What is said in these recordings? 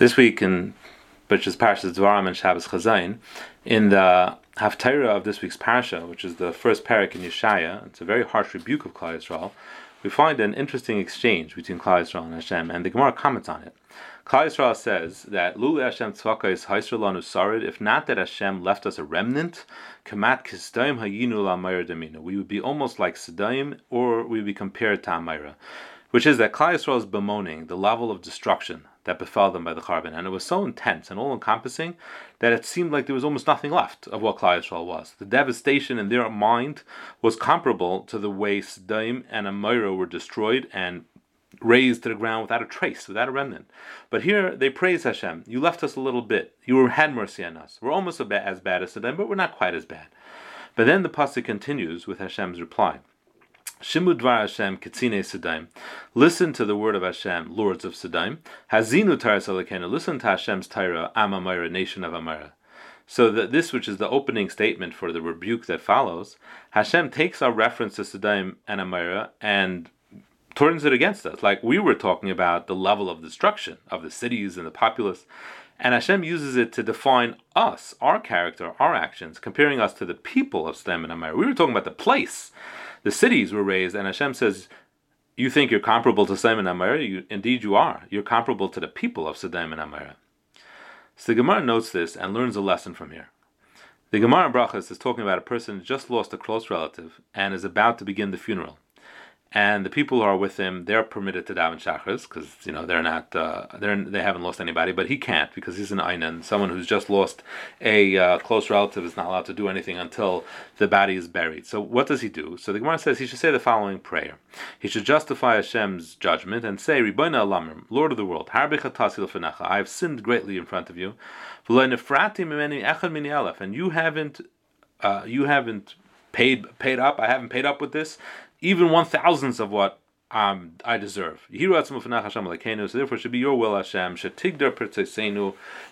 This week in which is Parashas Dvarim and Shabbos Chazon, in the Haftarah of this week's Parasha, which is the first parak in Yeshaya, it's a very harsh rebuke of Klal Yisrael. We find an interesting exchange between Klal Yisrael and Hashem, and the Gemara comments on it. Klal Yisrael says that Lulu Hashem Tzvaka is Haisralanu Sarid. If not that Hashem left us a remnant, Kamat Kisdaim Hayinu La Damina, we would be almost like Sedaim, or we would be compared to Amorah, which is that Klal Yisrael is bemoaning the level of destruction that befell them by the Churban, and it was so intense and all encompassing that it seemed like there was almost nothing left of what Klal Yisrael was. The devastation in their mind was comparable to the way Sdaim and Amorah were destroyed and razed to the ground without a trace, without a remnant. But here they praise Hashem. You left us a little bit. You had mercy on us. We're almost as bad as Sdaim, but we're not quite as bad. But then the pasuk continues with Hashem's reply. Shimu dvar Hashem ketzine Sedaim. Listen to the word of Hashem, lords of Sedaim. Hazinu taras. Listen to Hashem's Torah, Amamira, nation of Amorah. So that this, which is the opening statement for the rebuke that follows, Hashem takes our reference to Sedaim and Amorah and turns it against us. Like we were talking about the level of destruction of the cities and the populace. And Hashem uses it to define us, our character, our actions, comparing us to the people of Sedaim and Amorah. We were talking about the place the cities were raised, and Hashem says, "You think you're comparable to Sodom and Amorah? You, indeed, you are. You're comparable to the people of Sodom and Amorah." So the Gemara notes this and learns a lesson from here. The Gemara in Brachas is talking about a person who just lost a close relative and is about to begin the funeral and the people who are with him they're permitted to daven shachris because you know they're not uh, they're they haven't lost anybody, but he can't because he's an einan. Someone who's just lost a uh, close relative is not allowed to do anything until the body is buried. So what does he do? So the Gemara says he should say the following prayer. He should justify Hashem's judgment and say, "Ribono Olam, Lord of the world, I have sinned greatly in front of you, and you haven't uh, you haven't paid paid up. I haven't paid up with this even one thousandth of what um, I deserve. So therefore, it should be your will, Hashem.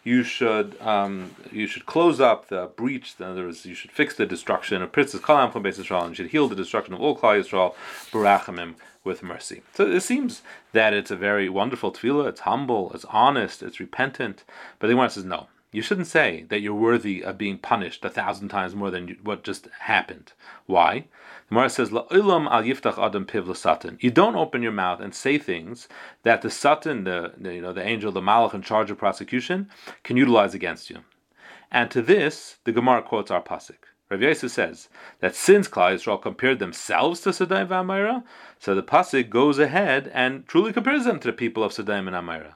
You should um, you should close up the breach. In other words, you should fix the destruction of Pritzes Kalam from Beis Yisrael, and you should heal the destruction of all Klal Yisrael. Barachamim with mercy. So it seems that it's a very wonderful tefillah. It's humble. It's honest. It's repentant. But the one says no. You shouldn't say that you're worthy of being punished a thousand times more than what just happened. Why? The Gemara says, "La'ilam al yiftach adam piv satan." You don't open your mouth and say things that the satan, the, the you know the angel, the malach in charge of prosecution, can utilize against you. And to this, the Gemara quotes our pasuk. Rav Yosef says that since Klal Yisrael compared themselves to Sodom and Amorah, so the pasuk goes ahead and truly compares them to the people of Sodom and Amorah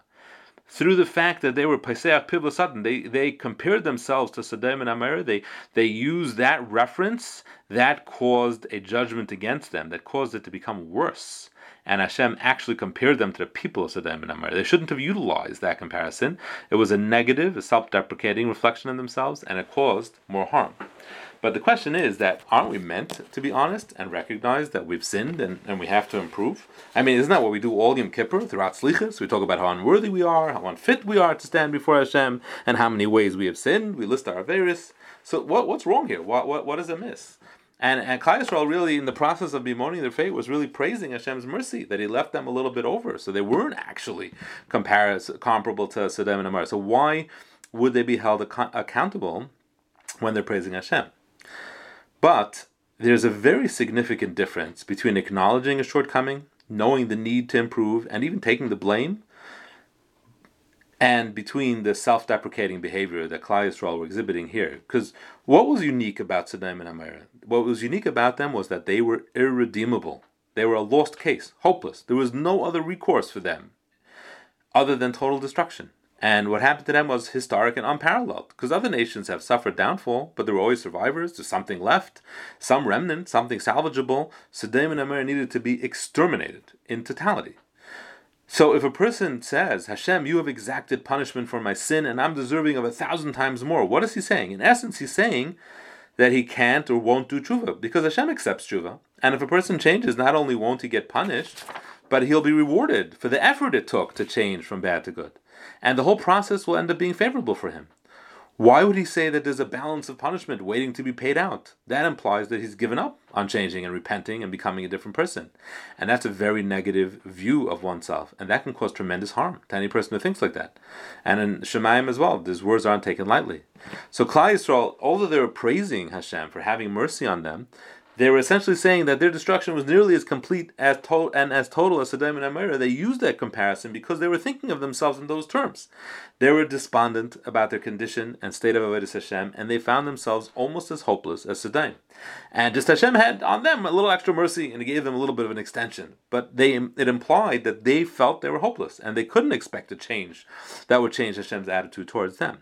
through the fact that they were Paseach Pibla they, they compared themselves to Sodom and Amor, they, they used that reference, that caused a judgment against them, that caused it to become worse. And Hashem actually compared them to the people of Sodom and Amor. They shouldn't have utilized that comparison. It was a negative, a self deprecating reflection of themselves, and it caused more harm. But the question is that aren't we meant to be honest and recognize that we've sinned and, and we have to improve? I mean, isn't that what we do all Yom Kippur throughout Slichas? We talk about how unworthy we are, how unfit we are to stand before Hashem, and how many ways we have sinned. We list our various. So what, what's wrong here? What, what, what is amiss? And, and Klal Yisrael really, in the process of bemoaning their fate, was really praising Hashem's mercy that He left them a little bit over, so they weren't actually comparis- comparable to Sodom and Amor. So why would they be held ac- accountable when they're praising Hashem? But there's a very significant difference between acknowledging a shortcoming, knowing the need to improve, and even taking the blame, and between the self-deprecating behavior that Klal were exhibiting here. Because what was unique about Sodom and Amorah? What was unique about them was that they were irredeemable. They were a lost case, hopeless. There was no other recourse for them other than total destruction. And what happened to them was historic and unparalleled, because other nations have suffered downfall, but there were always survivors. There's something left, some remnant, something salvageable. Sodom and Amor needed to be exterminated in totality. So if a person says, Hashem, you have exacted punishment for my sin, and I'm deserving of a thousand times more, what is he saying? In essence, he's saying that he can't or won't do tshuva, because Hashem accepts tshuva. And if a person changes, not only won't he get punished, but he'll be rewarded for the effort it took to change from bad to good and the whole process will end up being favorable for him. Why would he say that there's a balance of punishment waiting to be paid out? That implies that he's given up on changing and repenting and becoming a different person. And that's a very negative view of oneself. And that can cause tremendous harm to any person who thinks like that. And in Shemayim as well, these words aren't taken lightly. So Klal Yisrael, although they were praising Hashem for having mercy on them, they were essentially saying that their destruction was nearly as complete as to- and as total as Sodom and Amorah. They used that comparison because they were thinking of themselves in those terms. They were despondent about their condition and state of Avodah Hashem, and they found themselves almost as hopeless as Sodom. And just Hashem had on them a little extra mercy, and gave them a little bit of an extension. But they it implied that they felt they were hopeless, and they couldn't expect a change that would change Hashem's attitude towards them.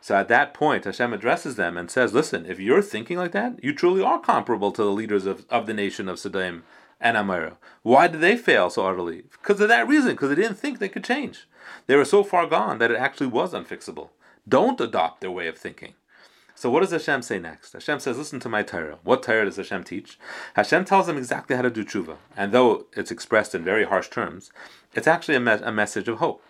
So at that point, Hashem addresses them and says, Listen, if you're thinking like that, you truly are comparable to the leaders of, of the nation of Sodom and Amorah. Why did they fail so utterly? Because of that reason, because they didn't think they could change. They were so far gone that it actually was unfixable. Don't adopt their way of thinking. So what does Hashem say next? Hashem says, listen to my Torah. What Torah does Hashem teach? Hashem tells them exactly how to do tshuva. And though it's expressed in very harsh terms, it's actually a, me- a message of hope.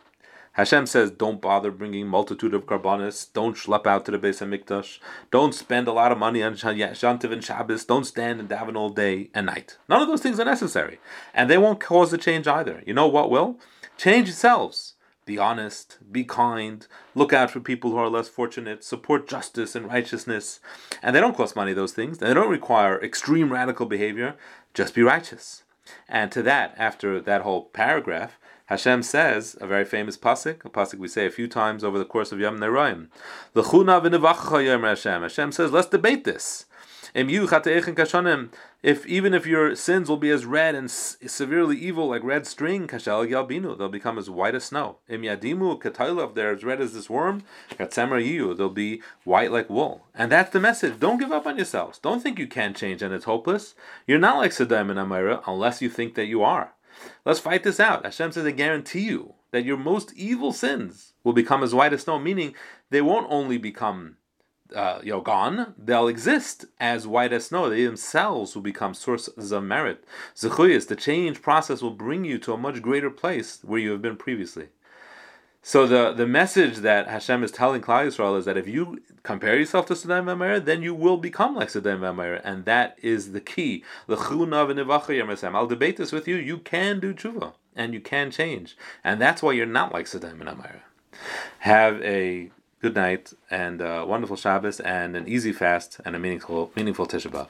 Hashem says, don't bother bringing multitude of karbanis. Don't schlep out to the Beis Hamikdash. Don't spend a lot of money on Shantiv and Shabbos. Don't stand and daven all day and night. None of those things are necessary. And they won't cause a change either. You know what will? Change yourselves. Be honest, be kind, look out for people who are less fortunate, support justice and righteousness. And they don't cost money, those things. They don't require extreme radical behavior. Just be righteous. And to that, after that whole paragraph, Hashem says a very famous pasuk, a pasuk we say a few times over the course of Yom Yom Hashem. Hashem says, let's debate this. If even if your sins will be as red and severely evil like red string, kashal yalbinu, they'll become as white as snow. Im yadimu if they're as red as this worm, katzemer yiyu, they'll be white like wool. And that's the message. Don't give up on yourselves. Don't think you can't change and it's hopeless. You're not like Sodom and Amorah unless you think that you are. Let's fight this out. Hashem says, I guarantee you that your most evil sins will become as white as snow, meaning they won't only become uh, you know, gone, they'll exist as white as snow. They themselves will become sources of merit. Zechuyas, the change process will bring you to a much greater place where you have been previously. So the, the message that Hashem is telling Klal Yisrael is that if you compare yourself to Sodom and then you will become like Sodom and and that is the key. I'll debate this with you. You can do tshuva and you can change, and that's why you're not like Sodom and Have a good night and a wonderful Shabbos and an easy fast and a meaningful meaningful Tisha B'av.